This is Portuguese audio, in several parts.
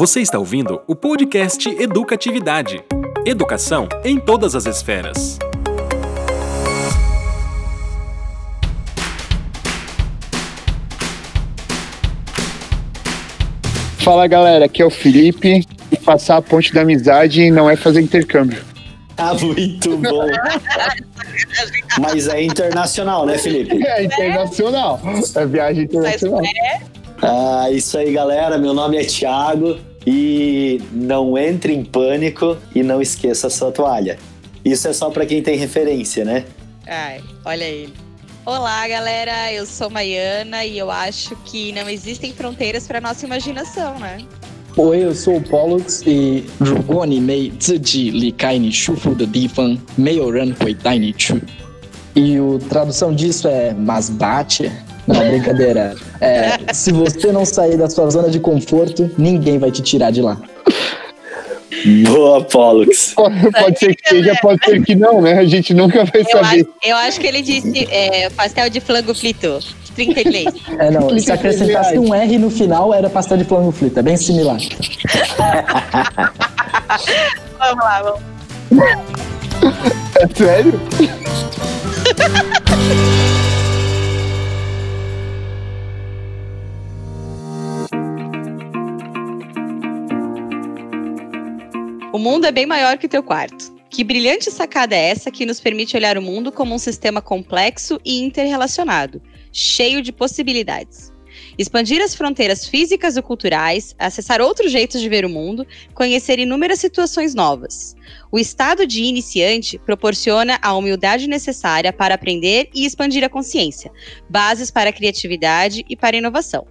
Você está ouvindo o podcast Educatividade. Educação em todas as esferas. Fala galera, aqui é o Felipe. E passar a ponte da amizade não é fazer intercâmbio. Ah, muito bom. Mas é internacional, né, Felipe? É internacional. É viagem internacional. Ah, isso aí, galera. Meu nome é Thiago e não entre em pânico e não esqueça a sua toalha. Isso é só para quem tem referência, né? Ai, olha ele. Olá, galera. Eu sou Maiana e eu acho que não existem fronteiras para nossa imaginação, né? Oi, eu sou o Pollux e Rugoni nei tsuji likai shufu de difan meioran chu. E o tradução disso é mas bate não, brincadeira. É, se você não sair da sua zona de conforto, ninguém vai te tirar de lá. Boa, Pollux. Pode, pode ser que seja, pode ser que não, né? A gente nunca vai Eu saber. acho, eu acho que ele disse é, pastel de flango frito. 33. É, não, se acrescentasse um R no final, era pastel de flango frito. É bem similar. vamos lá, vamos. É sério? mundo é bem maior que o teu quarto. Que brilhante sacada é essa que nos permite olhar o mundo como um sistema complexo e interrelacionado, cheio de possibilidades. Expandir as fronteiras físicas e culturais, acessar outros jeitos de ver o mundo, conhecer inúmeras situações novas. O estado de iniciante proporciona a humildade necessária para aprender e expandir a consciência, bases para a criatividade e para a inovação.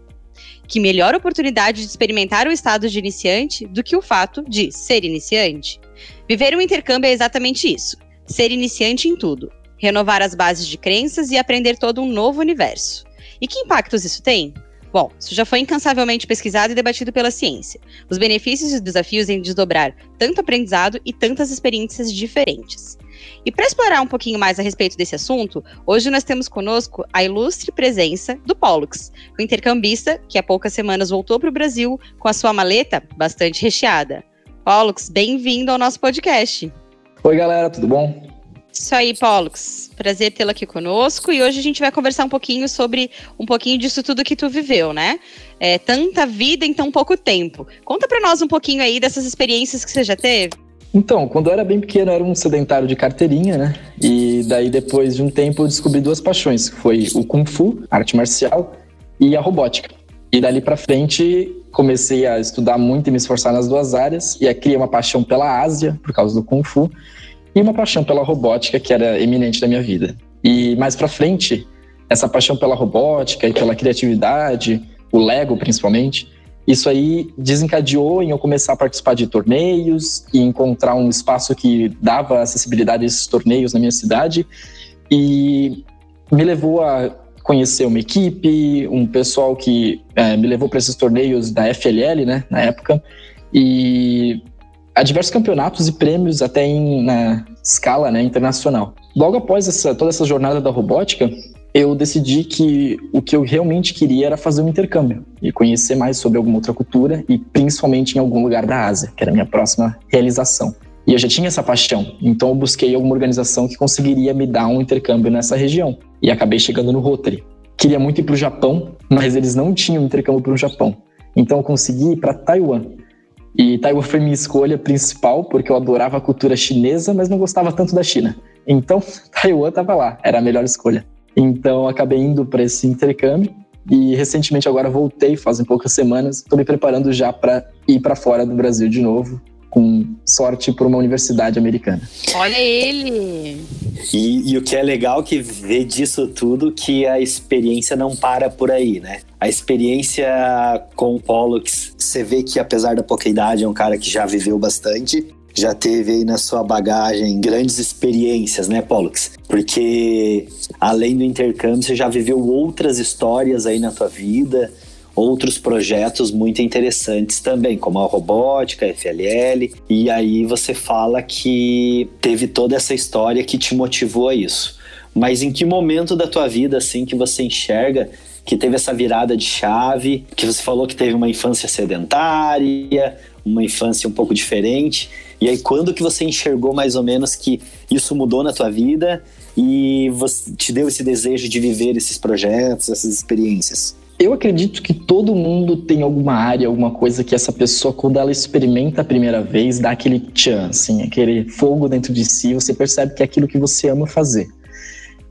Que melhor oportunidade de experimentar o estado de iniciante do que o fato de ser iniciante? Viver um intercâmbio é exatamente isso: ser iniciante em tudo, renovar as bases de crenças e aprender todo um novo universo. E que impactos isso tem? Bom, isso já foi incansavelmente pesquisado e debatido pela ciência. Os benefícios e os desafios em desdobrar tanto aprendizado e tantas experiências diferentes. E para explorar um pouquinho mais a respeito desse assunto, hoje nós temos conosco a ilustre presença do Pollux, o intercambista que há poucas semanas voltou para o Brasil com a sua maleta bastante recheada. Pollux, bem-vindo ao nosso podcast. Oi, galera, tudo bom? Isso aí, Pollux. Prazer tê-lo aqui conosco. E hoje a gente vai conversar um pouquinho sobre um pouquinho disso tudo que tu viveu, né? É, tanta vida em tão pouco tempo. Conta para nós um pouquinho aí dessas experiências que você já teve. Então, quando eu era bem pequeno, eu era um sedentário de carteirinha, né? E daí, depois de um tempo, eu descobri duas paixões, que foi o Kung Fu, arte marcial, e a robótica. E dali para frente, comecei a estudar muito e me esforçar nas duas áreas, e aí criei uma paixão pela Ásia, por causa do Kung Fu, e uma paixão pela robótica, que era eminente da minha vida. E mais para frente, essa paixão pela robótica e pela criatividade, o Lego principalmente, isso aí desencadeou em eu começar a participar de torneios e encontrar um espaço que dava acessibilidade a esses torneios na minha cidade e me levou a conhecer uma equipe, um pessoal que é, me levou para esses torneios da FLL, né, na época, e a diversos campeonatos e prêmios até em na escala né, internacional. Logo após essa, toda essa jornada da robótica, eu decidi que o que eu realmente queria era fazer um intercâmbio e conhecer mais sobre alguma outra cultura e principalmente em algum lugar da Ásia, que era a minha próxima realização. E eu já tinha essa paixão, então eu busquei alguma organização que conseguiria me dar um intercâmbio nessa região e acabei chegando no Rotary. Queria muito ir para o Japão, mas eles não tinham intercâmbio para o Japão. Então eu consegui ir para Taiwan. E Taiwan foi minha escolha principal, porque eu adorava a cultura chinesa, mas não gostava tanto da China. Então, Taiwan estava lá, era a melhor escolha. Então, acabei indo para esse intercâmbio e recentemente agora voltei, fazem poucas semanas, estou me preparando já para ir para fora do Brasil de novo, com sorte por uma universidade americana. Olha ele! E, e o que é legal que vê disso tudo que a experiência não para por aí, né? A experiência com o Pollux, você vê que apesar da pouca idade, é um cara que já viveu bastante, já teve aí na sua bagagem grandes experiências, né, Pollux? Porque além do intercâmbio, você já viveu outras histórias aí na tua vida, outros projetos muito interessantes também, como a robótica, a FLL, e aí você fala que teve toda essa história que te motivou a isso. Mas em que momento da tua vida assim que você enxerga que teve essa virada de chave, que você falou que teve uma infância sedentária, uma infância um pouco diferente. E aí, quando que você enxergou mais ou menos que isso mudou na tua vida e você, te deu esse desejo de viver esses projetos, essas experiências? Eu acredito que todo mundo tem alguma área, alguma coisa que essa pessoa, quando ela experimenta a primeira vez, dá aquele tchan, assim, aquele fogo dentro de si, você percebe que é aquilo que você ama fazer.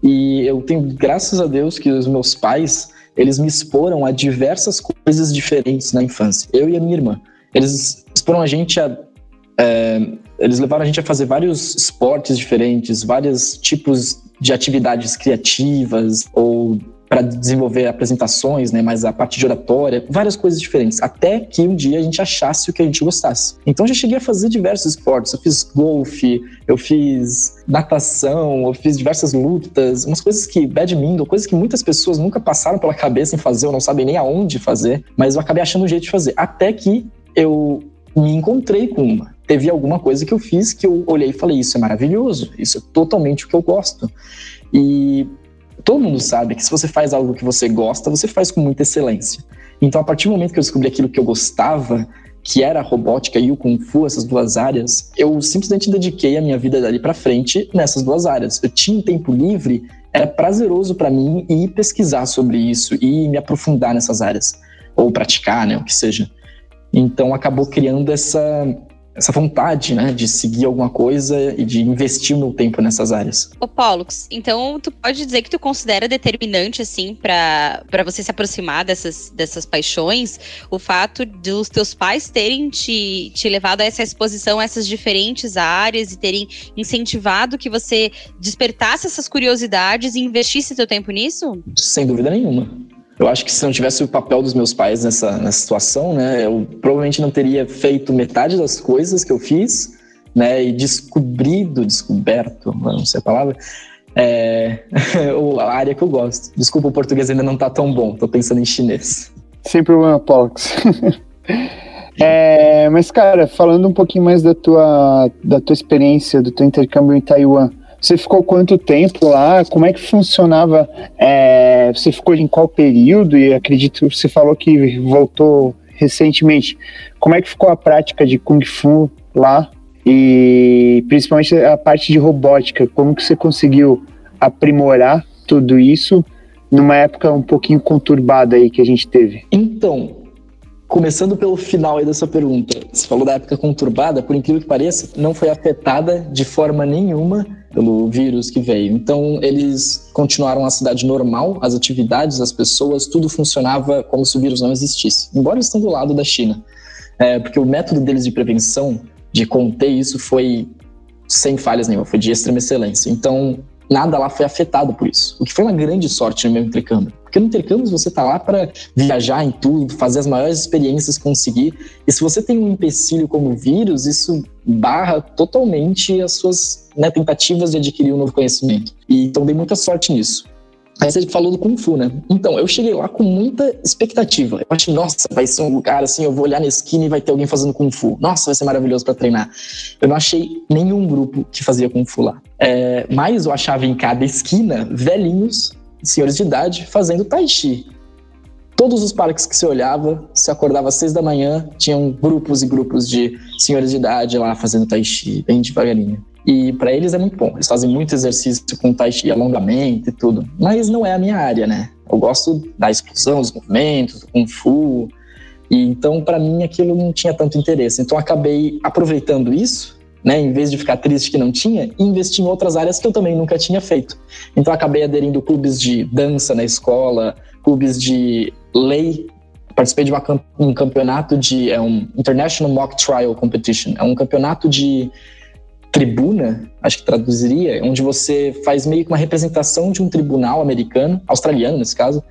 E eu tenho, graças a Deus, que os meus pais, eles me exporam a diversas coisas diferentes na infância. Eu e a minha irmã. Eles exporam a gente a. É, eles levaram a gente a fazer vários esportes diferentes, vários tipos de atividades criativas ou para desenvolver apresentações, né, mas a parte de oratória, várias coisas diferentes, até que um dia a gente achasse o que a gente gostasse. Então já cheguei a fazer diversos esportes, eu fiz golfe, eu fiz natação, eu fiz diversas lutas, umas coisas que badminton, coisas que muitas pessoas nunca passaram pela cabeça em fazer, ou não sabem nem aonde fazer, mas eu acabei achando um jeito de fazer, até que eu me encontrei com uma. Teve alguma coisa que eu fiz que eu olhei e falei: Isso é maravilhoso, isso é totalmente o que eu gosto. E todo mundo sabe que se você faz algo que você gosta, você faz com muita excelência. Então, a partir do momento que eu descobri aquilo que eu gostava, que era a robótica e o Kung Fu, essas duas áreas, eu simplesmente dediquei a minha vida dali para frente nessas duas áreas. Eu tinha um tempo livre, era prazeroso para mim ir pesquisar sobre isso e me aprofundar nessas áreas, ou praticar, né, o que seja. Então, acabou criando essa essa vontade, né, de seguir alguma coisa e de investir o meu tempo nessas áreas. Ô, Pollux, então tu pode dizer que tu considera determinante, assim, para você se aproximar dessas, dessas paixões, o fato dos teus pais terem te, te levado a essa exposição a essas diferentes áreas e terem incentivado que você despertasse essas curiosidades e investisse teu tempo nisso? Sem dúvida nenhuma. Eu acho que se não tivesse o papel dos meus pais nessa, nessa situação, né, eu provavelmente não teria feito metade das coisas que eu fiz, né, e descobrido, descoberto, não sei a palavra, é, a área que eu gosto. Desculpa, o português ainda não tá tão bom, tô pensando em chinês. Sem problema, Pox. é, mas, cara, falando um pouquinho mais da tua, da tua experiência, do teu intercâmbio em Taiwan, você ficou quanto tempo lá? Como é que funcionava? É, você ficou em qual período? E acredito que você falou que voltou recentemente. Como é que ficou a prática de Kung Fu lá? E principalmente a parte de robótica. Como que você conseguiu aprimorar tudo isso numa época um pouquinho conturbada aí que a gente teve? Então, Começando pelo final aí dessa pergunta, você falou da época conturbada, por incrível que pareça, não foi afetada de forma nenhuma pelo vírus que veio. Então, eles continuaram a cidade normal, as atividades, as pessoas, tudo funcionava como se o vírus não existisse, embora estão do lado da China. É, porque o método deles de prevenção, de conter isso, foi sem falhas nenhuma, foi de extrema excelência. Então, nada lá foi afetado por isso. O que foi uma grande sorte no meu intercâmbio. Porque no intercâmbio você tá lá para viajar em tudo, fazer as maiores experiências, conseguir. E se você tem um empecilho como o vírus, isso barra totalmente as suas né, tentativas de adquirir um novo conhecimento. E, então dei muita sorte nisso. Aí você falou do Kung Fu, né? Então, eu cheguei lá com muita expectativa. Eu achei, nossa, vai ser um lugar assim, eu vou olhar na esquina e vai ter alguém fazendo Kung Fu. Nossa, vai ser maravilhoso para treinar. Eu não achei nenhum grupo que fazia Kung Fu lá. É, mas eu achava em cada esquina velhinhos, senhores de idade, fazendo Tai Chi. Todos os parques que você olhava, você acordava às seis da manhã, tinham grupos e grupos de senhores de idade lá fazendo Tai Chi, bem devagarinho. E para eles é muito bom. Eles fazem muito exercício com tai chi, alongamento e tudo. Mas não é a minha área, né? Eu gosto da explosão, dos movimentos, do kung fu. E então para mim aquilo não tinha tanto interesse. Então acabei aproveitando isso, né, em vez de ficar triste que não tinha, investi em outras áreas que eu também nunca tinha feito. Então acabei aderindo clubes de dança na escola, clubes de lei participei de uma, um campeonato de é um International Mock Trial Competition, é um campeonato de tribuna, acho que traduziria, onde você faz meio que uma representação de um tribunal americano, australiano nesse caso,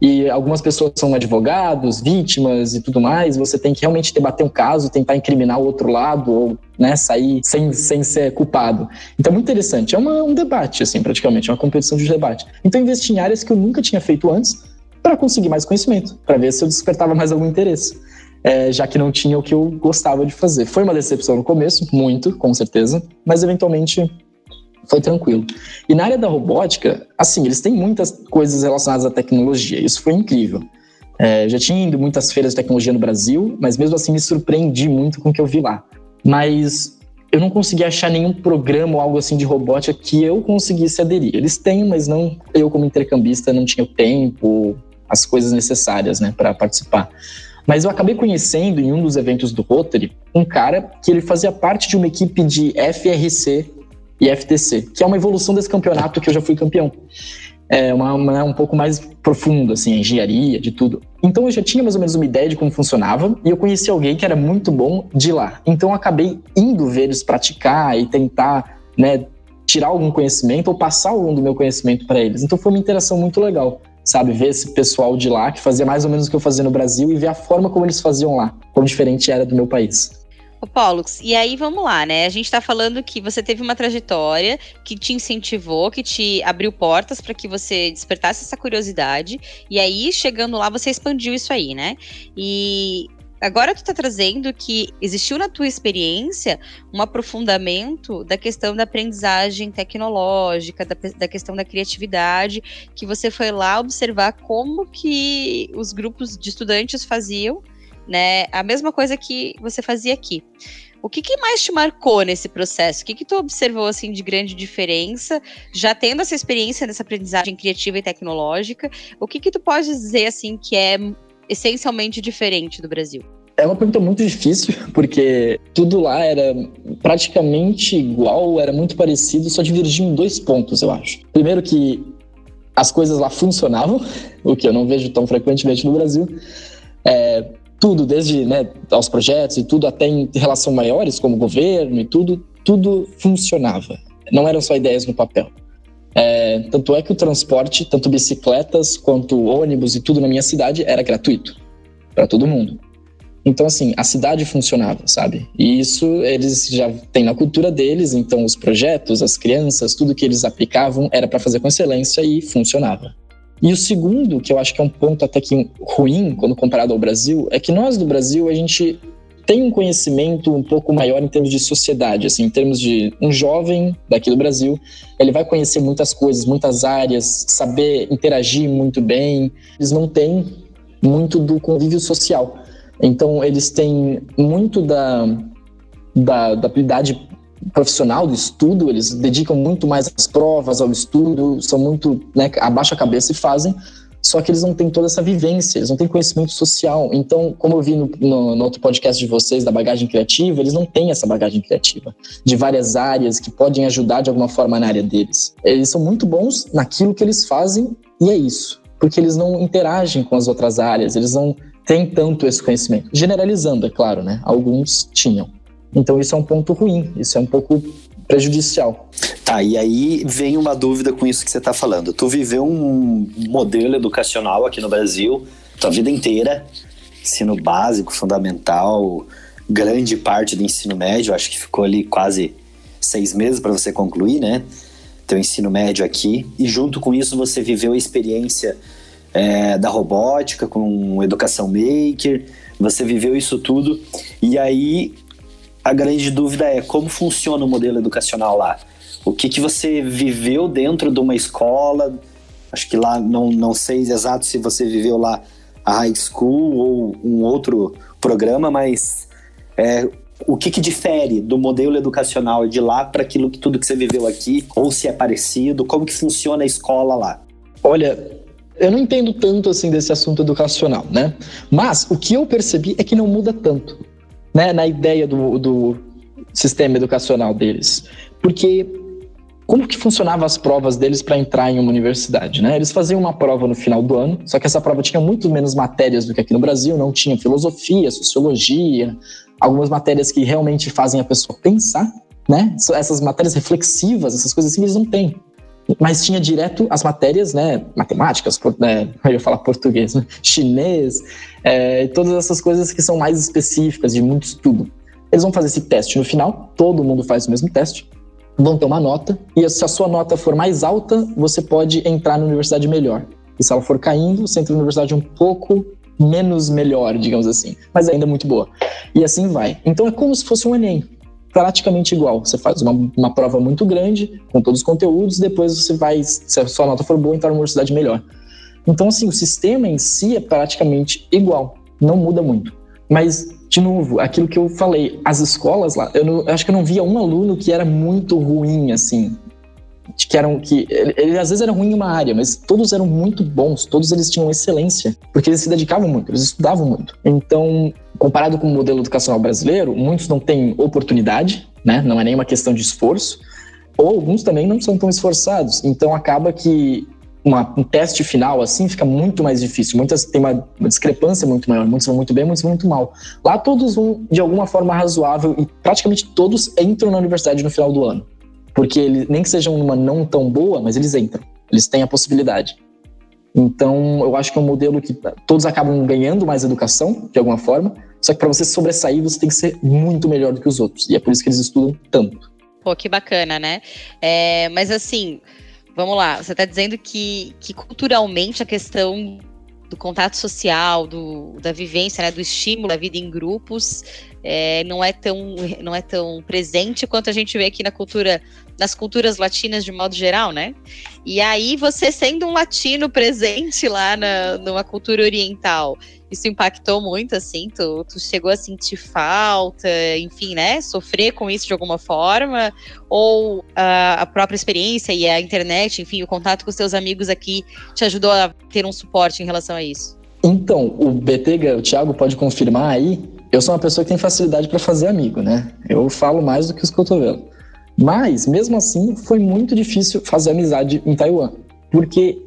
e algumas pessoas são advogados, vítimas e tudo mais, você tem que realmente debater um caso, tentar incriminar o outro lado ou né, sair sem, sem ser culpado. Então muito interessante, é uma, um debate, assim, praticamente, é uma competição de debate. Então investi em áreas que eu nunca tinha feito antes para conseguir mais conhecimento, para ver se eu despertava mais algum interesse é, já que não tinha o que eu gostava de fazer. Foi uma decepção no começo, muito, com certeza, mas eventualmente foi tranquilo. E na área da robótica, assim, eles têm muitas coisas relacionadas à tecnologia. Isso foi incrível. É, já tinha ido muitas feiras de tecnologia no Brasil, mas mesmo assim me surpreendi muito com o que eu vi lá. Mas eu não consegui achar nenhum programa ou algo assim de robótica que eu conseguisse aderir. Eles têm, mas não eu como intercambista não tinha o tempo, as coisas necessárias, né, para participar. Mas eu acabei conhecendo em um dos eventos do Rotary um cara que ele fazia parte de uma equipe de FRC e FTC, que é uma evolução desse campeonato que eu já fui campeão. É uma, uma um pouco mais profundo, assim, engenharia, de tudo. Então eu já tinha mais ou menos uma ideia de como funcionava e eu conheci alguém que era muito bom de lá. Então eu acabei indo ver eles praticar e tentar, né, tirar algum conhecimento ou passar algum do meu conhecimento para eles. Então foi uma interação muito legal sabe? Ver esse pessoal de lá que fazia mais ou menos o que eu fazia no Brasil e ver a forma como eles faziam lá, quão diferente era do meu país. Ô, Pollux, e aí vamos lá, né? A gente tá falando que você teve uma trajetória que te incentivou, que te abriu portas para que você despertasse essa curiosidade, e aí, chegando lá, você expandiu isso aí, né? E Agora tu está trazendo que existiu na tua experiência um aprofundamento da questão da aprendizagem tecnológica, da, da, questão da criatividade, que você foi lá observar como que os grupos de estudantes faziam, né? A mesma coisa que você fazia aqui. O que, que, mais te marcou nesse processo? O que, que tu observou assim de grande diferença, já tendo essa experiência nessa aprendizagem criativa e tecnológica? O que, que tu pode dizer assim que é essencialmente diferente do Brasil? É uma pergunta muito difícil, porque tudo lá era praticamente igual, era muito parecido, só divergia em dois pontos, eu acho. Primeiro que as coisas lá funcionavam, o que eu não vejo tão frequentemente no Brasil. É, tudo, desde né, aos projetos e tudo, até em relação maiores, como governo e tudo, tudo funcionava. Não eram só ideias no papel. É, tanto é que o transporte, tanto bicicletas quanto ônibus e tudo na minha cidade era gratuito para todo mundo. Então, assim, a cidade funcionava, sabe? E isso eles já têm na cultura deles, então os projetos, as crianças, tudo que eles aplicavam era para fazer com excelência e funcionava. E o segundo, que eu acho que é um ponto até que ruim quando comparado ao Brasil, é que nós do Brasil, a gente tem um conhecimento um pouco maior em termos de sociedade, assim, em termos de um jovem daqui do Brasil, ele vai conhecer muitas coisas, muitas áreas, saber interagir muito bem. Eles não têm muito do convívio social. Então, eles têm muito da, da, da habilidade profissional do estudo, eles dedicam muito mais às provas, ao estudo, são muito, né, abaixam a cabeça e fazem, só que eles não têm toda essa vivência, eles não têm conhecimento social. Então, como eu vi no, no, no, outro podcast de vocês, da bagagem criativa, eles não têm essa bagagem criativa de várias áreas que podem ajudar de alguma forma na área deles. Eles são muito bons naquilo que eles fazem e é isso. Porque eles não interagem com as outras áreas, eles não têm tanto esse conhecimento. Generalizando, é claro, né? Alguns tinham. Então, isso é um ponto ruim, isso é um pouco prejudicial. Tá, e aí vem uma dúvida com isso que você está falando. Tu viveu um modelo educacional aqui no Brasil, tua vida inteira, ensino básico, fundamental, grande parte do ensino médio, acho que ficou ali quase seis meses para você concluir, né? Teu ensino médio aqui. E junto com isso você viveu a experiência é, da robótica com educação maker, você viveu isso tudo. E aí a grande dúvida é como funciona o modelo educacional lá? O que, que você viveu dentro de uma escola? Acho que lá, não, não sei exato se você viveu lá a high school ou um outro programa, mas é, o que, que difere do modelo educacional de lá para aquilo que tudo que você viveu aqui? Ou se é parecido? Como que funciona a escola lá? Olha, eu não entendo tanto assim desse assunto educacional, né? Mas o que eu percebi é que não muda tanto, né? Na ideia do, do sistema educacional deles. Porque como que funcionavam as provas deles para entrar em uma universidade, né? Eles faziam uma prova no final do ano, só que essa prova tinha muito menos matérias do que aqui no Brasil, não tinha filosofia, sociologia, algumas matérias que realmente fazem a pessoa pensar, né? Essas matérias reflexivas, essas coisas assim, eles não têm. Mas tinha direto as matérias, né? Matemáticas, né? eu falar português, né? chinês, é, todas essas coisas que são mais específicas, de muito estudo. Eles vão fazer esse teste no final, todo mundo faz o mesmo teste, vão ter uma nota, e se a sua nota for mais alta, você pode entrar na universidade melhor. E se ela for caindo, você entra na universidade um pouco menos melhor, digamos assim, mas ainda muito boa. E assim vai. Então é como se fosse um Enem. Praticamente igual. Você faz uma, uma prova muito grande, com todos os conteúdos, depois você vai, se a sua nota for boa, entrar numa universidade melhor. Então, assim, o sistema em si é praticamente igual, não muda muito. Mas, de novo, aquilo que eu falei, as escolas lá, eu, não, eu acho que eu não via um aluno que era muito ruim, assim, que eram que ele, ele, às vezes era ruim em uma área, mas todos eram muito bons, todos eles tinham excelência, porque eles se dedicavam muito, eles estudavam muito. Então, comparado com o modelo educacional brasileiro, muitos não têm oportunidade, né? Não é nenhuma questão de esforço, ou alguns também não são tão esforçados. Então acaba que uma, um teste final assim fica muito mais difícil. Muitas têm uma, uma, discrepância muito maior, muitos vão muito bem, muitos vão muito mal. Lá todos vão de alguma forma razoável e praticamente todos entram na universidade no final do ano. Porque eles, nem que sejam numa não tão boa, mas eles entram. Eles têm a possibilidade. Então, eu acho que é um modelo que todos acabam ganhando mais educação, de alguma forma, só que para você sobressair, você tem que ser muito melhor do que os outros. E é por isso que eles estudam tanto. Pô, que bacana, né? É, mas assim, vamos lá, você está dizendo que, que culturalmente a questão do contato social, do, da vivência, né, do estímulo da vida em grupos, é, não é tão não é tão presente quanto a gente vê aqui na cultura nas culturas latinas de modo geral, né? E aí você sendo um latino presente lá na, numa cultura oriental, isso impactou muito, assim? Tu, tu chegou a sentir falta, enfim, né? Sofrer com isso de alguma forma? Ou uh, a própria experiência e a internet, enfim, o contato com os teus amigos aqui te ajudou a ter um suporte em relação a isso? Então, o BT, o Thiago pode confirmar aí, eu sou uma pessoa que tem facilidade para fazer amigo, né? Eu falo mais do que os cotovelos. Mas, mesmo assim, foi muito difícil fazer amizade em Taiwan. Porque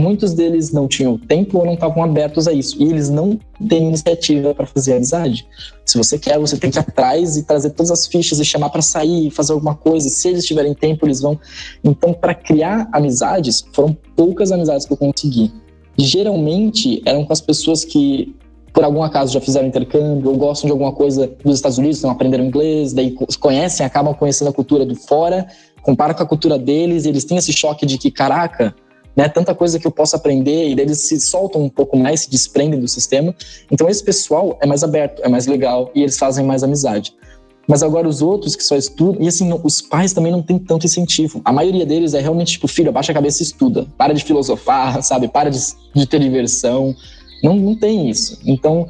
muitos deles não tinham tempo ou não estavam abertos a isso. E eles não têm iniciativa para fazer amizade. Se você quer, você tem que ir atrás e trazer todas as fichas e chamar para sair, fazer alguma coisa. Se eles tiverem tempo, eles vão. Então, para criar amizades, foram poucas amizades que eu consegui. Geralmente eram com as pessoas que por algum acaso já fizeram intercâmbio ou gostam de alguma coisa dos Estados Unidos, não aprenderam inglês, daí conhecem, acabam conhecendo a cultura do fora, comparam com a cultura deles e eles têm esse choque de que, caraca, né? Tanta coisa que eu posso aprender e eles se soltam um pouco mais, se desprendem do sistema. Então esse pessoal é mais aberto, é mais legal e eles fazem mais amizade. Mas agora os outros que só estudam, e assim, os pais também não têm tanto incentivo. A maioria deles é realmente tipo, filho, abaixa a cabeça e estuda. Para de filosofar, sabe? Para de, de ter diversão. Não, não tem isso. Então,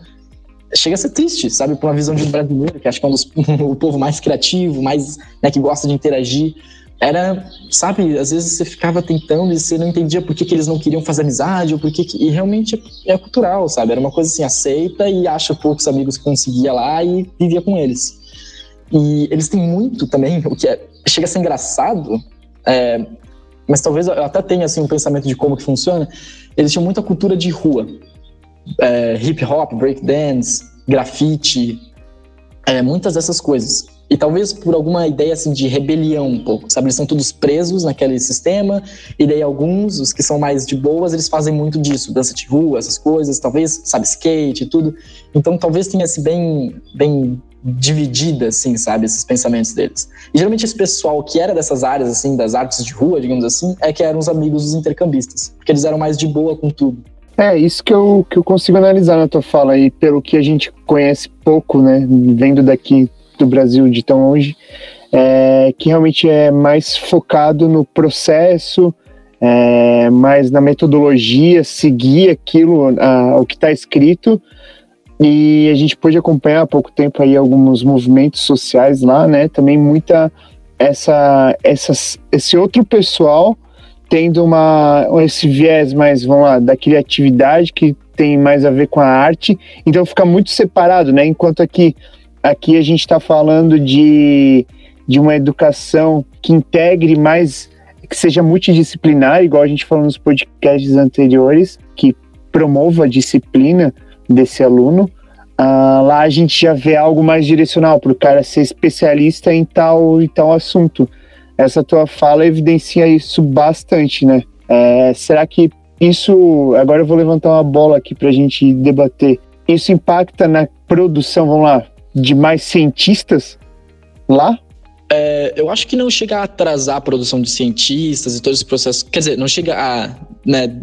chega a ser triste, sabe? Por uma visão de brasileiro, que acho que é um dos, o povo mais criativo, mais, né, que gosta de interagir era, sabe, às vezes você ficava tentando e você não entendia por que, que eles não queriam fazer amizade, ou por que, que e realmente é, é, cultural, sabe? Era uma coisa assim, aceita e acha poucos amigos que conseguia lá e vivia com eles. E eles têm muito também, o que é, chega a ser engraçado, é, mas talvez eu até tenha assim, um pensamento de como que funciona, eles tinham muita cultura de rua. É, hip hop, breakdance, grafite, é, muitas dessas coisas. E talvez por alguma ideia assim de rebelião um pouco, sabe? Eles são todos presos naquele sistema, e daí alguns, os que são mais de boas, eles fazem muito disso, dança de rua, essas coisas, talvez, sabe, skate e tudo. Então talvez tenha esse bem, bem dividida, assim, sabe, esses pensamentos deles. E geralmente esse pessoal que era dessas áreas, assim, das artes de rua, digamos assim, é que eram os amigos dos intercambistas, porque eles eram mais de boa com tudo. É, isso que eu, que eu consigo analisar na tua fala aí, pelo que a gente conhece pouco, né, vendo daqui do Brasil de tão longe, é, que realmente é mais focado no processo, é, mais na metodologia, seguir aquilo, a, o que está escrito. E a gente pôde acompanhar há pouco tempo aí alguns movimentos sociais lá, né? Também muita essa, essas, esse outro pessoal tendo uma esse viés mais, vamos lá, da criatividade que tem mais a ver com a arte. Então fica muito separado, né? Enquanto aqui Aqui a gente está falando de, de uma educação que integre mais, que seja multidisciplinar, igual a gente falou nos podcasts anteriores, que promova a disciplina desse aluno. Ah, lá a gente já vê algo mais direcional para o cara ser especialista em tal, em tal assunto. Essa tua fala evidencia isso bastante, né? É, será que isso. Agora eu vou levantar uma bola aqui para a gente debater. Isso impacta na produção, vamos lá, de mais cientistas lá? É, eu acho que não chega a atrasar a produção de cientistas e todo esse processo. Quer dizer, não chega a, né,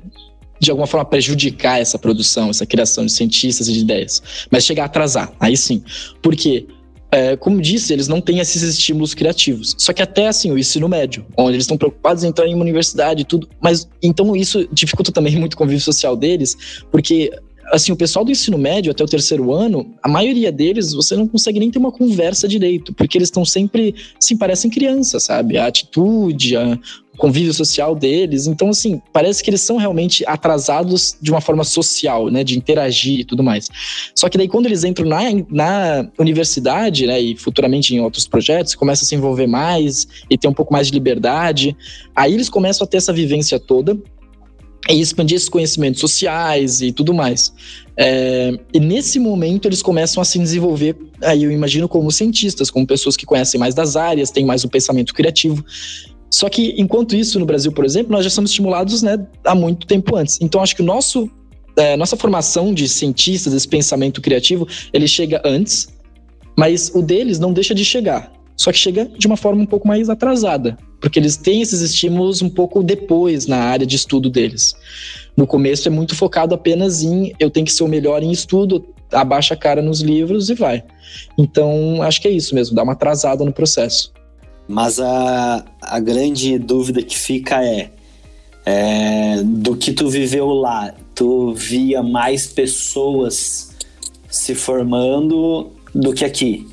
de alguma forma, prejudicar essa produção, essa criação de cientistas e de ideias. Mas chega a atrasar, aí sim. Porque é, como disse, eles não têm esses estímulos criativos. Só que até assim, o ensino médio, onde eles estão preocupados em entrar em uma universidade e tudo, mas então isso dificulta também muito o convívio social deles, porque assim, o pessoal do ensino médio até o terceiro ano, a maioria deles você não consegue nem ter uma conversa direito, porque eles estão sempre, assim, parecem crianças, sabe? A atitude, a, o convívio social deles. Então, assim, parece que eles são realmente atrasados de uma forma social, né? De interagir e tudo mais. Só que daí, quando eles entram na, na universidade, né? E futuramente em outros projetos, começam a se envolver mais e ter um pouco mais de liberdade, aí eles começam a ter essa vivência toda e expandir esses conhecimentos sociais e tudo mais. É, e nesse momento eles começam a se desenvolver, aí eu imagino como cientistas, como pessoas que conhecem mais das áreas, têm mais um pensamento criativo. Só que enquanto isso no Brasil, por exemplo, nós já somos estimulados, né, há muito tempo antes. Então acho que o nosso é, nossa formação de cientistas, esse pensamento criativo, ele chega antes, mas o deles não deixa de chegar. Só que chega de uma forma um pouco mais atrasada porque eles têm esses estímulos um pouco depois na área de estudo deles. No começo é muito focado apenas em eu tenho que ser o melhor em estudo, abaixa a cara nos livros e vai. Então, acho que é isso mesmo, dá uma atrasada no processo. Mas a, a grande dúvida que fica é, é do que tu viveu lá, tu via mais pessoas se formando do que aqui?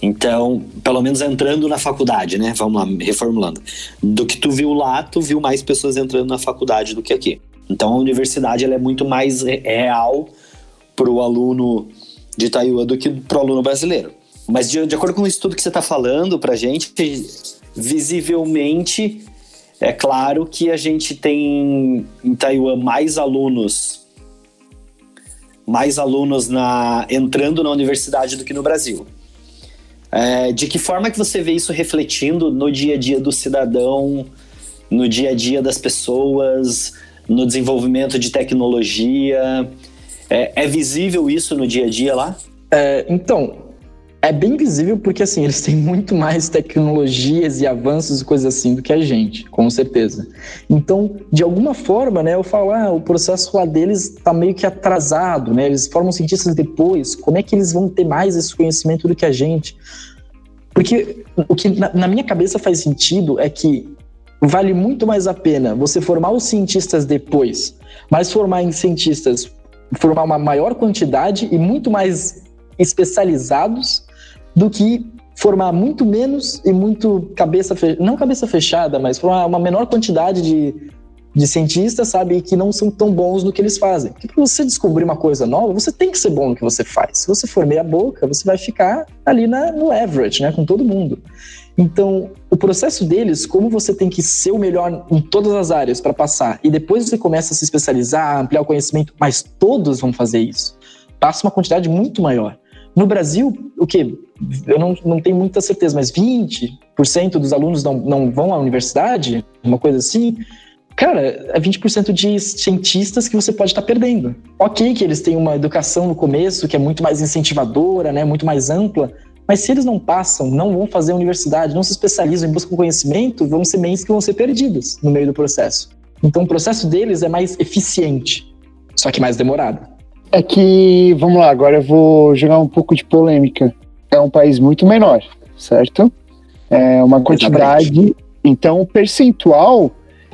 Então, pelo menos entrando na faculdade, né? Vamos lá, reformulando. Do que tu viu lá, tu viu mais pessoas entrando na faculdade do que aqui. Então, a universidade ela é muito mais real para o aluno de Taiwan do que para o aluno brasileiro. Mas, de, de acordo com o estudo que você está falando para a gente, visivelmente, é claro que a gente tem em Taiwan mais alunos mais alunos na, entrando na universidade do que no Brasil. É, de que forma que você vê isso refletindo no dia a dia do cidadão, no dia a dia das pessoas, no desenvolvimento de tecnologia? É, é visível isso no dia a dia lá? É, então, é bem visível porque assim, eles têm muito mais tecnologias e avanços e coisas assim do que a gente, com certeza. Então, de alguma forma, né, eu falo, ah, o processo lá deles está meio que atrasado, né? Eles formam cientistas depois, como é que eles vão ter mais esse conhecimento do que a gente? Porque o que na, na minha cabeça faz sentido é que vale muito mais a pena você formar os cientistas depois, mas formar em cientistas, formar uma maior quantidade e muito mais especializados do que formar muito menos e muito cabeça fechada, não cabeça fechada, mas formar uma menor quantidade de de cientistas, sabe, que não são tão bons no que eles fazem. Porque para você descobrir uma coisa nova, você tem que ser bom no que você faz. Se você for meia boca, você vai ficar ali na, no average, né, com todo mundo. Então, o processo deles, como você tem que ser o melhor em todas as áreas para passar, e depois você começa a se especializar, ampliar o conhecimento, mas todos vão fazer isso. Passa uma quantidade muito maior. No Brasil, o que? Eu não, não tenho muita certeza, mas 20% dos alunos não, não vão à universidade, uma coisa assim cara, é 20% de cientistas que você pode estar tá perdendo. Ok que eles têm uma educação no começo que é muito mais incentivadora, né, muito mais ampla, mas se eles não passam, não vão fazer a universidade, não se especializam em busca de conhecimento, vão ser mentes que vão ser perdidas no meio do processo. Então o processo deles é mais eficiente, só que mais demorado. É que, vamos lá, agora eu vou jogar um pouco de polêmica. É um país muito menor, certo? É uma quantidade. Exatamente. Então, o percentual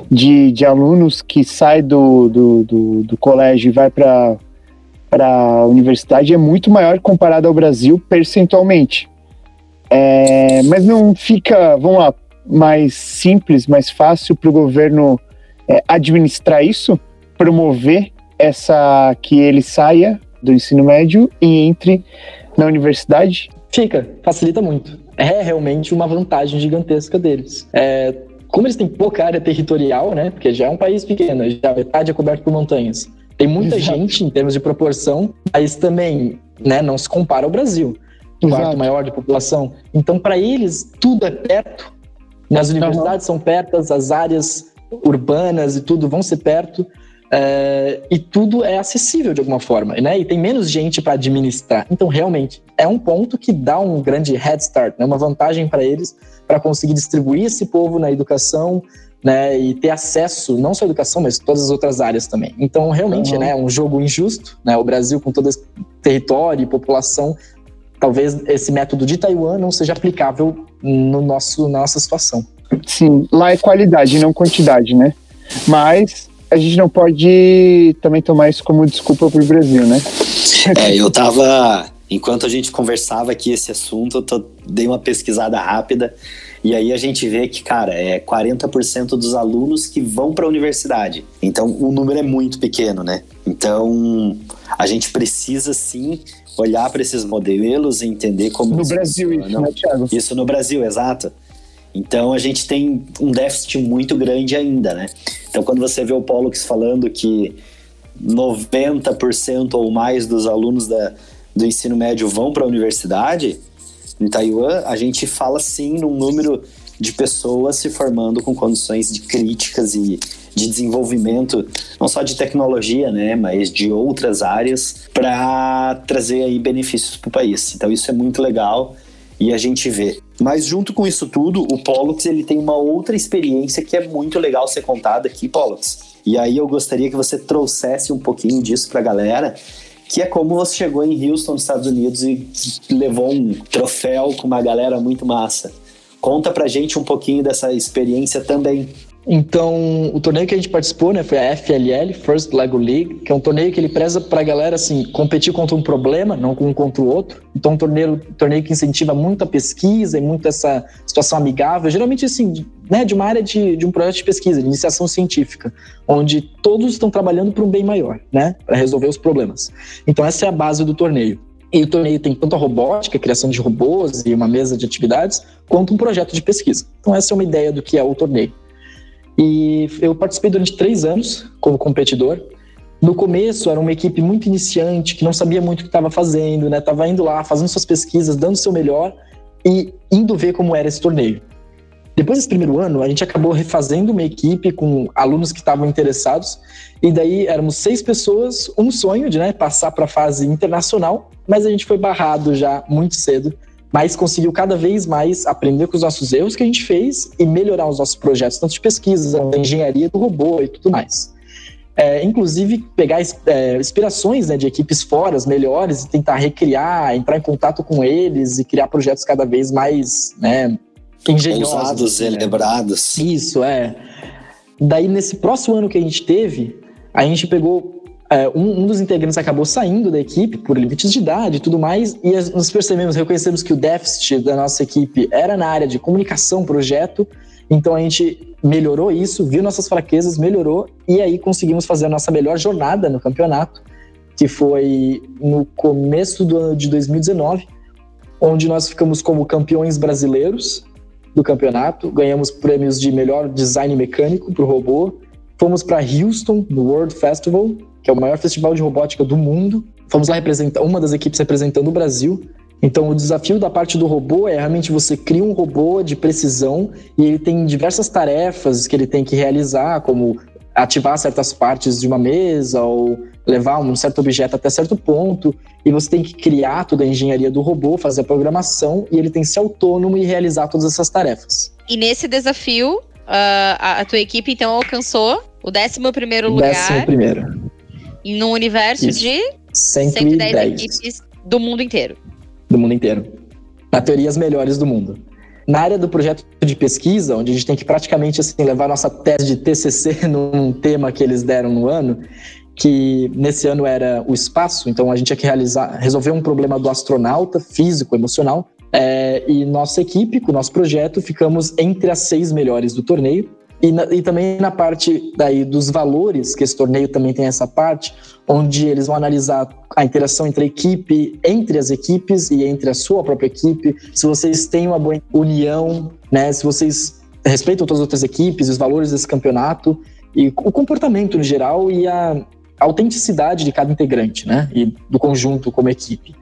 de, de alunos que sai do, do, do, do colégio e vai para a universidade é muito maior comparado ao Brasil percentualmente. É, mas não fica, vamos lá, mais simples, mais fácil para o governo é, administrar isso, promover essa que ele saia do ensino médio e entre na universidade? Fica, facilita muito. É realmente uma vantagem gigantesca deles. É, como eles têm pouca área territorial, né? Porque já é um país pequeno, já metade é coberto por montanhas. Tem muita Exato. gente em termos de proporção, mas também, né, não se compara ao Brasil, Exato. quarto maior de população. Então, para eles, tudo é perto. As universidades uhum. são perto, as áreas urbanas e tudo vão ser perto. É, e tudo é acessível de alguma forma, né? E tem menos gente para administrar. Então, realmente, é um ponto que dá um grande head start, né? uma vantagem para eles para conseguir distribuir esse povo na educação, né, e ter acesso não só à educação, mas todas as outras áreas também. Então, realmente, uhum. né, é um jogo injusto, né, o Brasil com todo esse território e população talvez esse método de Taiwan não seja aplicável no nosso, na nossa situação. Sim, lá é qualidade, não quantidade, né? Mas a gente não pode também tomar isso como desculpa para o Brasil, né? É, eu tava. Enquanto a gente conversava aqui esse assunto, eu tô, dei uma pesquisada rápida e aí a gente vê que, cara, é 40% dos alunos que vão para a universidade. Então o número é muito pequeno, né? Então a gente precisa sim olhar para esses modelos e entender como. No Brasil, isso, né, Thiago? Isso no Brasil, exato. Então a gente tem um déficit muito grande ainda, né? Então quando você vê o Pollux falando que 90% ou mais dos alunos da, do ensino médio vão para a universidade, em Taiwan a gente fala sim num número de pessoas se formando com condições de críticas e de desenvolvimento, não só de tecnologia, né, mas de outras áreas para trazer aí benefícios para o país. Então isso é muito legal e a gente vê. Mas junto com isso tudo, o Pollux ele tem uma outra experiência que é muito legal ser contada aqui, Pollux. E aí eu gostaria que você trouxesse um pouquinho disso para a galera, que é como você chegou em Houston, nos Estados Unidos e levou um troféu com uma galera muito massa. Conta pra gente um pouquinho dessa experiência também. Então, o torneio que a gente participou, né, foi a FLL, First Lego League, que é um torneio que ele preza pra galera, assim, competir contra um problema, não um contra o outro. Então, um torneio, torneio que incentiva muita pesquisa e muito essa situação amigável, geralmente, assim, né, de uma área de, de um projeto de pesquisa, de iniciação científica, onde todos estão trabalhando para um bem maior, né, para resolver os problemas. Então, essa é a base do torneio. E o torneio tem tanto a robótica, a criação de robôs e uma mesa de atividades, quanto um projeto de pesquisa. Então, essa é uma ideia do que é o torneio. E eu participei durante três anos como competidor. No começo era uma equipe muito iniciante, que não sabia muito o que estava fazendo, né? Tava indo lá, fazendo suas pesquisas, dando o seu melhor e indo ver como era esse torneio. Depois desse primeiro ano, a gente acabou refazendo uma equipe com alunos que estavam interessados, e daí éramos seis pessoas, um sonho de né, passar para a fase internacional, mas a gente foi barrado já muito cedo mas conseguiu cada vez mais aprender com os nossos erros que a gente fez e melhorar os nossos projetos, tanto de pesquisa, da engenharia do robô e tudo mais. É, inclusive pegar é, inspirações né, de equipes fora, melhores, e tentar recriar, entrar em contato com eles e criar projetos cada vez mais né, engenhosos. Ousados, né? celebrados. Isso, é. Daí, nesse próximo ano que a gente teve, a gente pegou é, um, um, dos integrantes acabou saindo da equipe por limites de idade e tudo mais, e nós percebemos, reconhecemos que o déficit da nossa equipe era na área de comunicação, projeto, então a gente melhorou isso, viu nossas fraquezas, melhorou, e aí conseguimos fazer a nossa melhor jornada no campeonato, que foi no começo do ano de 2019, onde nós ficamos como campeões brasileiros do campeonato, ganhamos prêmios de melhor design mecânico para o robô, fomos para Houston, no World Festival, que é o maior festival de robótica do mundo. Fomos lá representar uma das equipes representando o Brasil. Então, o desafio da parte do robô é realmente você cria um robô de precisão e ele tem diversas tarefas que ele tem que realizar, como ativar certas partes de uma mesa ou levar um certo objeto até certo ponto. E você tem que criar toda a engenharia do robô, fazer a programação e ele tem que ser autônomo e realizar todas essas tarefas. E nesse desafio, uh, a, tua equipe então alcançou o 11 primeiro lugar. Décimo primeiro no universo Isso. de 110. 110 equipes do mundo inteiro. Do mundo inteiro. Na teoria, as melhores do mundo. Na área do projeto de pesquisa, onde a gente tem que praticamente assim, levar nossa tese de TCC num tema que eles deram no ano, que nesse ano era o espaço, então a gente tinha que realizar, resolver um problema do astronauta, físico, emocional, é, e nossa equipe, com o nosso projeto, ficamos entre as seis melhores do torneio, e, na, e, também na parte daí dos valores, que esse torneio também tem essa parte, onde eles vão analisar a interação entre a equipe, entre as equipes e entre a sua própria equipe, se vocês têm uma boa união, né, se vocês respeitam todas as outras equipes, os valores desse campeonato e o comportamento no geral e a autenticidade de cada integrante, né, e do conjunto como equipe.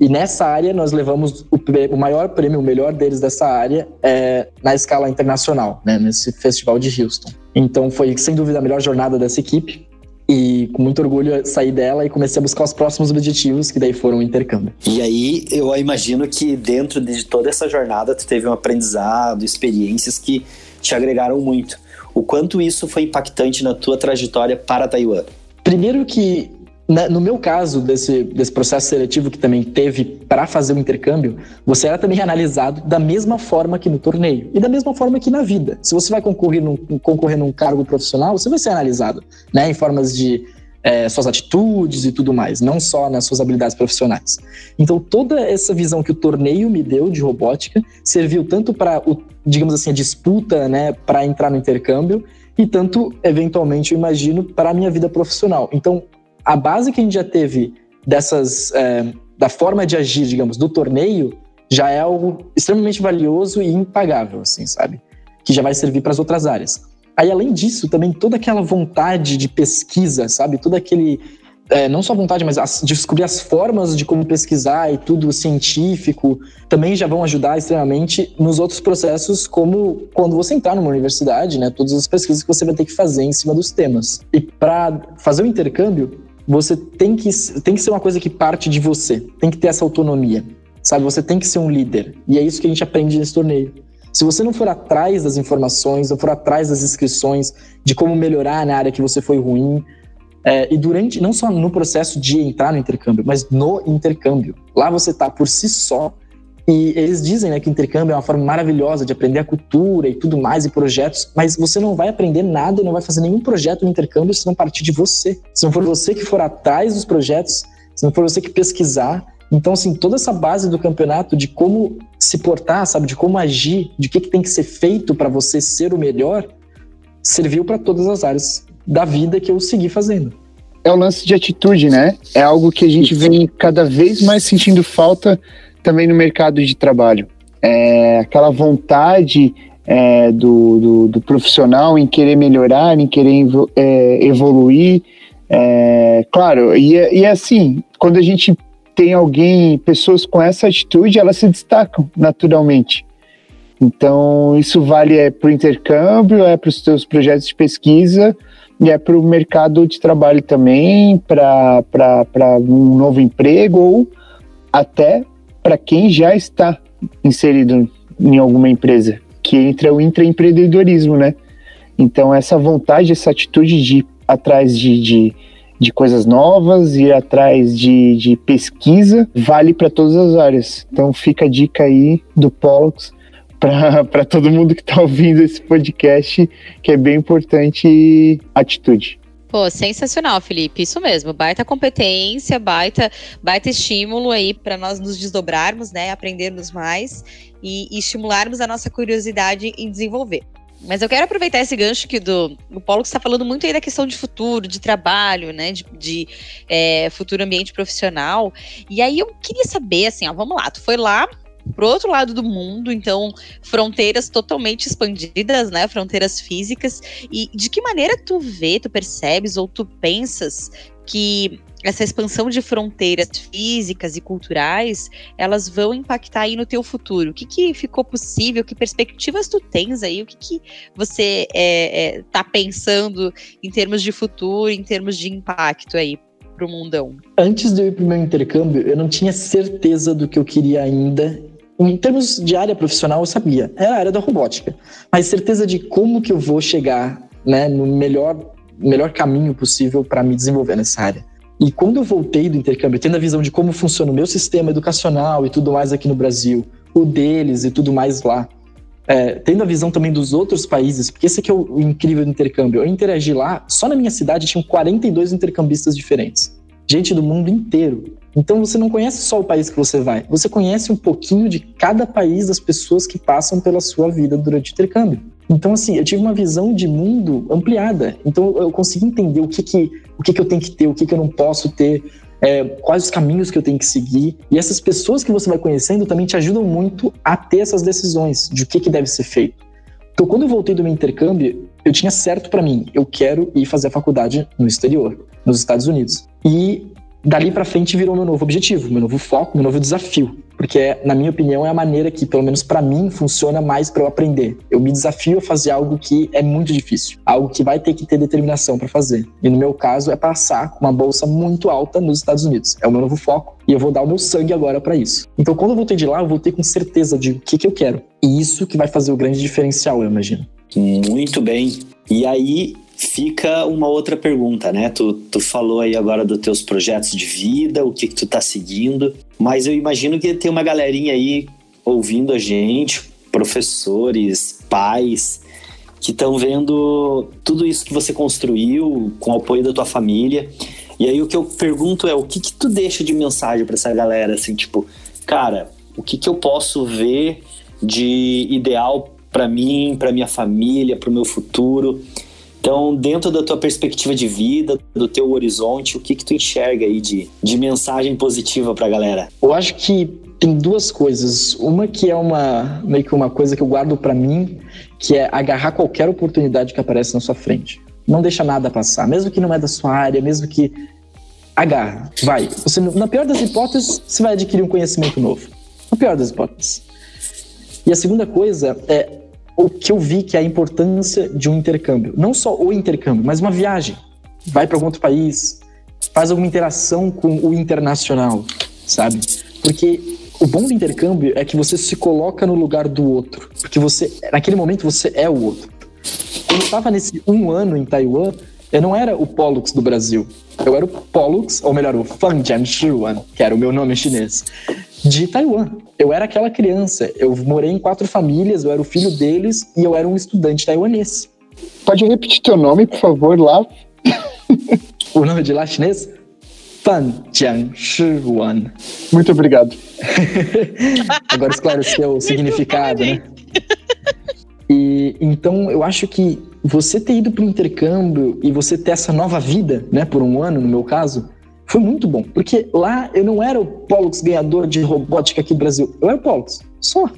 E nessa área nós levamos o, o maior prêmio, o melhor deles dessa área, é, na escala internacional, né, nesse festival de Houston. Então foi sem dúvida a melhor jornada dessa equipe. E com muito orgulho saí dela e comecei a buscar os próximos objetivos, que daí foram o intercâmbio. E aí eu imagino que dentro de toda essa jornada tu teve um aprendizado, experiências que te agregaram muito. O quanto isso foi impactante na tua trajetória para Taiwan? Primeiro que no meu caso, desse, desse processo seletivo que também teve para fazer o intercâmbio, você era também analisado da mesma forma que no torneio e da mesma forma que na vida. Se você vai concorrer num, concorrer num cargo profissional, você vai ser analisado né, em formas de é, suas atitudes e tudo mais, não só nas suas habilidades profissionais. Então, toda essa visão que o torneio me deu de robótica serviu tanto para, digamos assim, a disputa né, para entrar no intercâmbio e tanto, eventualmente, eu imagino, para a minha vida profissional. Então, a base que a gente já teve dessas é, da forma de agir, digamos, do torneio, já é algo extremamente valioso e impagável, assim, sabe? Que já vai servir para as outras áreas. Aí, além disso, também toda aquela vontade de pesquisa, sabe? Todo aquele. É, não só vontade, mas as, descobrir as formas de como pesquisar e tudo científico, também já vão ajudar extremamente nos outros processos, como quando você entrar numa universidade, né? Todas as pesquisas que você vai ter que fazer em cima dos temas. E para fazer o intercâmbio, você tem que, tem que ser uma coisa que parte de você, tem que ter essa autonomia, sabe? Você tem que ser um líder. E é isso que a gente aprende nesse torneio. Se você não for atrás das informações, não for atrás das inscrições, de como melhorar na área que você foi ruim, é, e durante, não só no processo de entrar no intercâmbio, mas no intercâmbio. Lá você está por si só e eles dizem né, que intercâmbio é uma forma maravilhosa de aprender a cultura e tudo mais, e projetos, mas você não vai aprender nada e não vai fazer nenhum projeto no intercâmbio se não partir de você. Se não for você que for atrás dos projetos, se não for você que pesquisar. Então, assim, toda essa base do campeonato de como se portar, sabe, de como agir, de o que, que tem que ser feito para você ser o melhor, serviu para todas as áreas da vida que eu segui fazendo é o lance de atitude, né? É algo que a gente vem cada vez mais sentindo falta também no mercado de trabalho. É, aquela vontade é, do, do, do, profissional em querer melhorar, em querer é, evoluir. É, claro, e, e assim, quando a gente tem alguém, pessoas com essa atitude, elas se destacam naturalmente. Então, isso vale é, para o intercâmbio, é para os seus projetos de pesquisa e é para o mercado de trabalho também, para um novo emprego ou até para quem já está inserido em alguma empresa, que entra o intraempreendedorismo, né? Então, essa vontade, essa atitude de ir atrás de, de, de coisas novas, ir atrás de, de pesquisa, vale para todas as áreas. Então, fica a dica aí do Pollux para todo mundo que está ouvindo esse podcast, que é bem importante atitude. Pô, sensacional, Felipe. Isso mesmo. Baita competência, baita, baita estímulo aí para nós nos desdobrarmos, né? Aprendermos mais e, e, estimularmos a nossa curiosidade em desenvolver. Mas eu quero aproveitar esse gancho que do, o Paulo está falando muito aí da questão de futuro, de trabalho, né? De, de é, futuro ambiente profissional. E aí eu queria saber, assim, ó, vamos lá, tu foi lá, para o outro lado do mundo, então fronteiras totalmente expandidas, né, fronteiras físicas. E de que maneira tu vê, tu percebes ou tu pensas que essa expansão de fronteiras físicas e culturais, elas vão impactar aí no teu futuro? O que, que ficou possível? Que perspectivas tu tens aí? O que, que você está é, é, tá pensando em termos de futuro, em termos de impacto aí para o mundão? Antes de eu ir para o meu intercâmbio, eu não tinha certeza do que eu queria ainda em termos de área profissional, eu sabia, era a área da robótica. Mas certeza de como que eu vou chegar né, no melhor, melhor caminho possível para me desenvolver nessa área. E quando eu voltei do intercâmbio, tendo a visão de como funciona o meu sistema educacional e tudo mais aqui no Brasil, o deles e tudo mais lá, é, tendo a visão também dos outros países, porque esse aqui é o, o incrível do intercâmbio. Eu interagi lá, só na minha cidade tinham 42 intercambistas diferentes. Gente do mundo inteiro. Então você não conhece só o país que você vai, você conhece um pouquinho de cada país das pessoas que passam pela sua vida durante o intercâmbio. Então, assim, eu tive uma visão de mundo ampliada. Então, eu consegui entender o que, que, o que, que eu tenho que ter, o que, que eu não posso ter, é, quais os caminhos que eu tenho que seguir. E essas pessoas que você vai conhecendo também te ajudam muito a ter essas decisões de o que, que deve ser feito. Então, quando eu voltei do meu intercâmbio, eu tinha certo para mim, eu quero ir fazer a faculdade no exterior, nos Estados Unidos. E dali para frente virou meu novo objetivo, meu novo foco, meu novo desafio, porque na minha opinião é a maneira que, pelo menos para mim, funciona mais para eu aprender. Eu me desafio a fazer algo que é muito difícil, algo que vai ter que ter determinação para fazer. E no meu caso é passar uma bolsa muito alta nos Estados Unidos. É o meu novo foco e eu vou dar o meu sangue agora para isso. Então, quando eu voltei de lá, eu voltei com certeza de o que que eu quero. E isso que vai fazer o grande diferencial, eu imagino. Muito bem. E aí, fica uma outra pergunta, né? Tu, tu falou aí agora dos teus projetos de vida, o que, que tu tá seguindo, mas eu imagino que tem uma galerinha aí ouvindo a gente, professores, pais, que estão vendo tudo isso que você construiu com o apoio da tua família. E aí o que eu pergunto é o que que tu deixa de mensagem para essa galera, assim, tipo, cara, o que que eu posso ver de ideal para mim, para minha família, para o meu futuro? Então, dentro da tua perspectiva de vida, do teu horizonte, o que que tu enxerga aí de, de mensagem positiva pra galera? Eu acho que tem duas coisas. Uma que é uma meio que uma coisa que eu guardo para mim, que é agarrar qualquer oportunidade que aparece na sua frente. Não deixa nada passar, mesmo que não é da sua área, mesmo que agarra, vai. Você, na pior das hipóteses, você vai adquirir um conhecimento novo. Na pior das hipóteses. E a segunda coisa é o que eu vi que é a importância de um intercâmbio. Não só o intercâmbio, mas uma viagem. Vai para algum outro país, faz alguma interação com o internacional, sabe? Porque o bom do intercâmbio é que você se coloca no lugar do outro. Porque você, naquele momento, você é o outro. Quando eu estava nesse um ano em Taiwan, eu não era o Pollux do Brasil. Eu era o Pollux, ou melhor, o Fang Jianshuan, que era o meu nome chinês, de Taiwan. Eu era aquela criança. Eu morei em quatro famílias, eu era o filho deles e eu era um estudante taiwanês. Pode repetir teu nome, por favor, lá? o nome de lá chinês? Fan Jianshuan. Muito obrigado. Agora esclareceu o significado, né? E então eu acho que você ter ido para o intercâmbio e você ter essa nova vida, né, por um ano, no meu caso, foi muito bom. Porque lá eu não era o Pollux ganhador de robótica aqui do Brasil. Eu era o Pollux, só.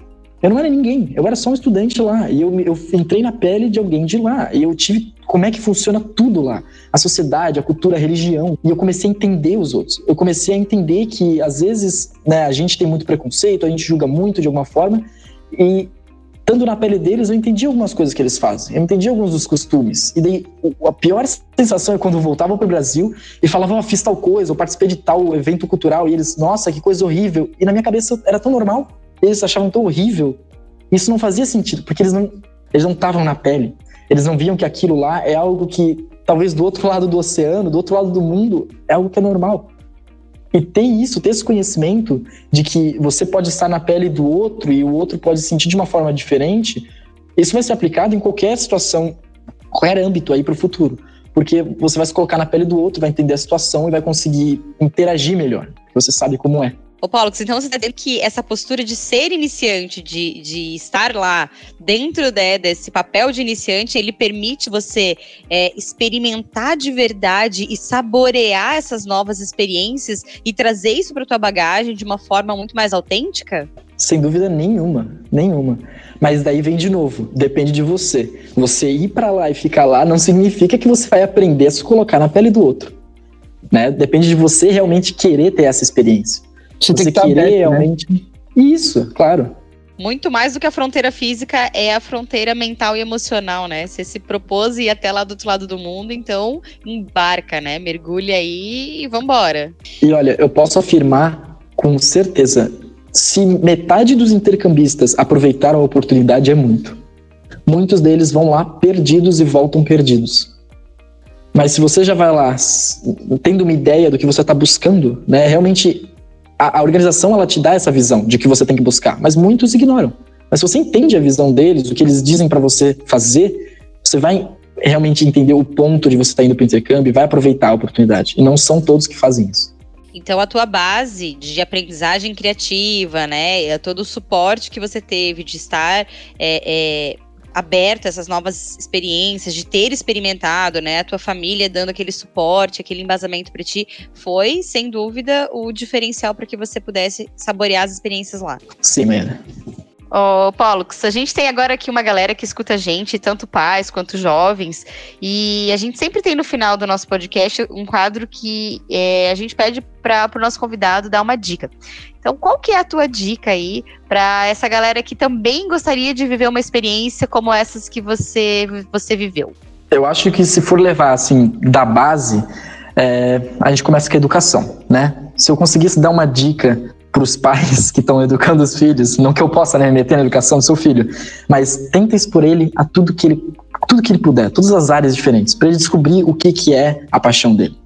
Eu não era ninguém, eu era só um estudante lá. E eu, eu entrei na pele de alguém de lá. E eu tive como é que funciona tudo lá. A sociedade, a cultura, a religião. E eu comecei a entender os outros. Eu comecei a entender que, às vezes, né, a gente tem muito preconceito, a gente julga muito de alguma forma. E estando na pele deles, eu entendi algumas coisas que eles fazem. Eu entendi alguns dos costumes. E daí, a pior sensação é quando voltavam para o Brasil e falavam, ah, fiz tal coisa, ou participei de tal evento cultural, e eles, nossa, que coisa horrível. E na minha cabeça era tão normal, eles achavam tão horrível. Isso não fazia sentido, porque eles não eles não estavam na pele. Eles não viam que aquilo lá é algo que, talvez do outro lado do oceano, do outro lado do mundo, é algo que é normal. E ter isso, ter esse conhecimento de que você pode estar na pele do outro e o outro pode sentir de uma forma diferente, isso vai ser aplicado em qualquer situação, qualquer âmbito aí para o futuro. Porque você vai se colocar na pele do outro, vai entender a situação e vai conseguir interagir melhor. Você sabe como é. Ô, Paulo, então você está dizendo que essa postura de ser iniciante, de, de estar lá dentro né, desse papel de iniciante, ele permite você é, experimentar de verdade e saborear essas novas experiências e trazer isso para tua bagagem de uma forma muito mais autêntica? Sem dúvida nenhuma, nenhuma. Mas daí vem de novo, depende de você. Você ir para lá e ficar lá não significa que você vai aprender a se colocar na pele do outro. Né? Depende de você realmente querer ter essa experiência. Você, você tem que querer aberto, né? realmente. Né? Isso, claro. Muito mais do que a fronteira física é a fronteira mental e emocional, né? Você se propôs ir até lá do outro lado do mundo, então embarca, né? Mergulha aí e vambora. E olha, eu posso afirmar com certeza, se metade dos intercambistas aproveitaram a oportunidade, é muito. Muitos deles vão lá perdidos e voltam perdidos. Mas se você já vai lá tendo uma ideia do que você está buscando, né, realmente a, a organização ela te dá essa visão de que você tem que buscar, mas muitos ignoram. Mas se você entende a visão deles, o que eles dizem para você fazer, você vai realmente entender o ponto de você estar tá indo para o intercâmbio e vai aproveitar a oportunidade. E não são todos que fazem isso. Então, a tua base de aprendizagem criativa, né? Todo o suporte que você teve de estar é, é aberto a essas novas experiências, de ter experimentado, né, a tua família dando aquele suporte, aquele embasamento para ti, foi sem dúvida o diferencial para que você pudesse saborear as experiências lá. Sim, Maria. Ô, Paulo, a gente tem agora aqui uma galera que escuta a gente, tanto pais quanto jovens, e a gente sempre tem no final do nosso podcast um quadro que é, a gente pede para o nosso convidado dar uma dica. Então, qual que é a tua dica aí para essa galera que também gostaria de viver uma experiência como essas que você, você viveu? Eu acho que se for levar assim da base, é, a gente começa com a educação, né? Se eu conseguisse dar uma dica para os pais que estão educando os filhos, não que eu possa né, meter na educação do seu filho, mas tenta expor ele a tudo que ele tudo que ele puder, todas as áreas diferentes, para ele descobrir o que, que é a paixão dele.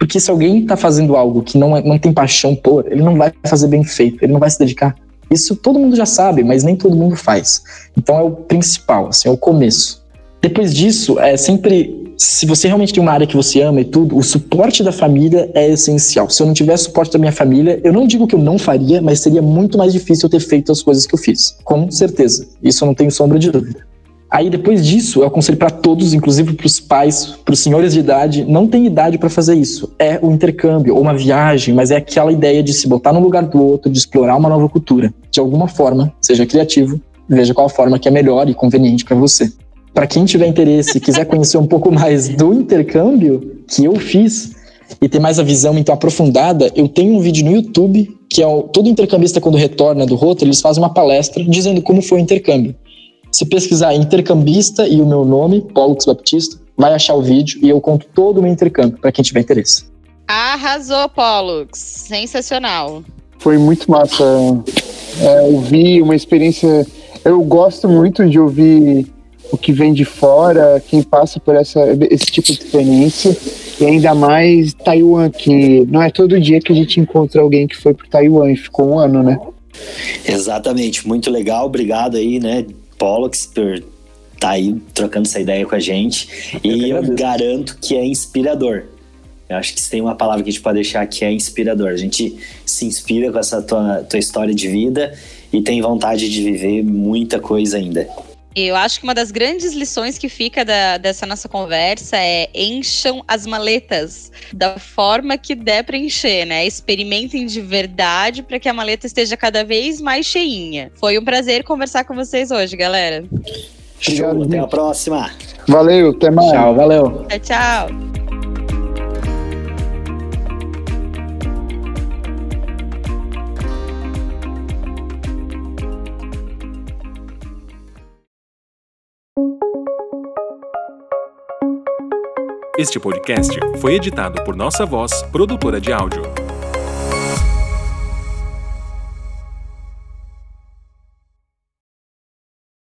Porque se alguém está fazendo algo que não, é, não tem paixão por, ele não vai fazer bem feito, ele não vai se dedicar. Isso todo mundo já sabe, mas nem todo mundo faz. Então é o principal, assim, é o começo. Depois disso, é sempre se você realmente tem uma área que você ama e tudo, o suporte da família é essencial. Se eu não tivesse suporte da minha família, eu não digo que eu não faria, mas seria muito mais difícil eu ter feito as coisas que eu fiz. Com certeza. Isso eu não tenho sombra de dúvida. Aí depois disso, eu aconselho para todos, inclusive para os pais, para os senhores de idade, não tem idade para fazer isso. É o intercâmbio ou uma viagem, mas é aquela ideia de se botar no lugar do outro, de explorar uma nova cultura. De alguma forma, seja criativo, veja qual forma que é melhor e conveniente para você. Para quem tiver interesse e quiser conhecer um pouco mais do intercâmbio que eu fiz e ter mais a visão então aprofundada, eu tenho um vídeo no YouTube que é o, todo intercambista quando retorna do Rotary, eles fazem uma palestra dizendo como foi o intercâmbio. Se pesquisar intercambista e o meu nome, Pollux Baptista, vai achar o vídeo e eu conto todo o meu intercâmbio para quem tiver interesse. Arrasou, Pollux. Sensacional. Foi muito massa é, ouvir uma experiência. Eu gosto muito de ouvir o que vem de fora, quem passa por essa, esse tipo de experiência, e ainda mais Taiwan, que não é todo dia que a gente encontra alguém que foi para Taiwan e ficou um ano, né? Exatamente, muito legal, obrigado aí, né, Pollux, por estar tá aí trocando essa ideia com a gente. Eu e eu garanto que é inspirador. Eu acho que se tem uma palavra que a gente pode deixar que é inspirador. A gente se inspira com essa tua, tua história de vida e tem vontade de viver muita coisa ainda. Eu acho que uma das grandes lições que fica da, dessa nossa conversa é encham as maletas da forma que der para encher, né? Experimentem de verdade para que a maleta esteja cada vez mais cheinha. Foi um prazer conversar com vocês hoje, galera. Show, até a próxima. Valeu, até mais. Tchau, valeu. Tchau, tchau. Este podcast foi editado por Nossa Voz, produtora de áudio.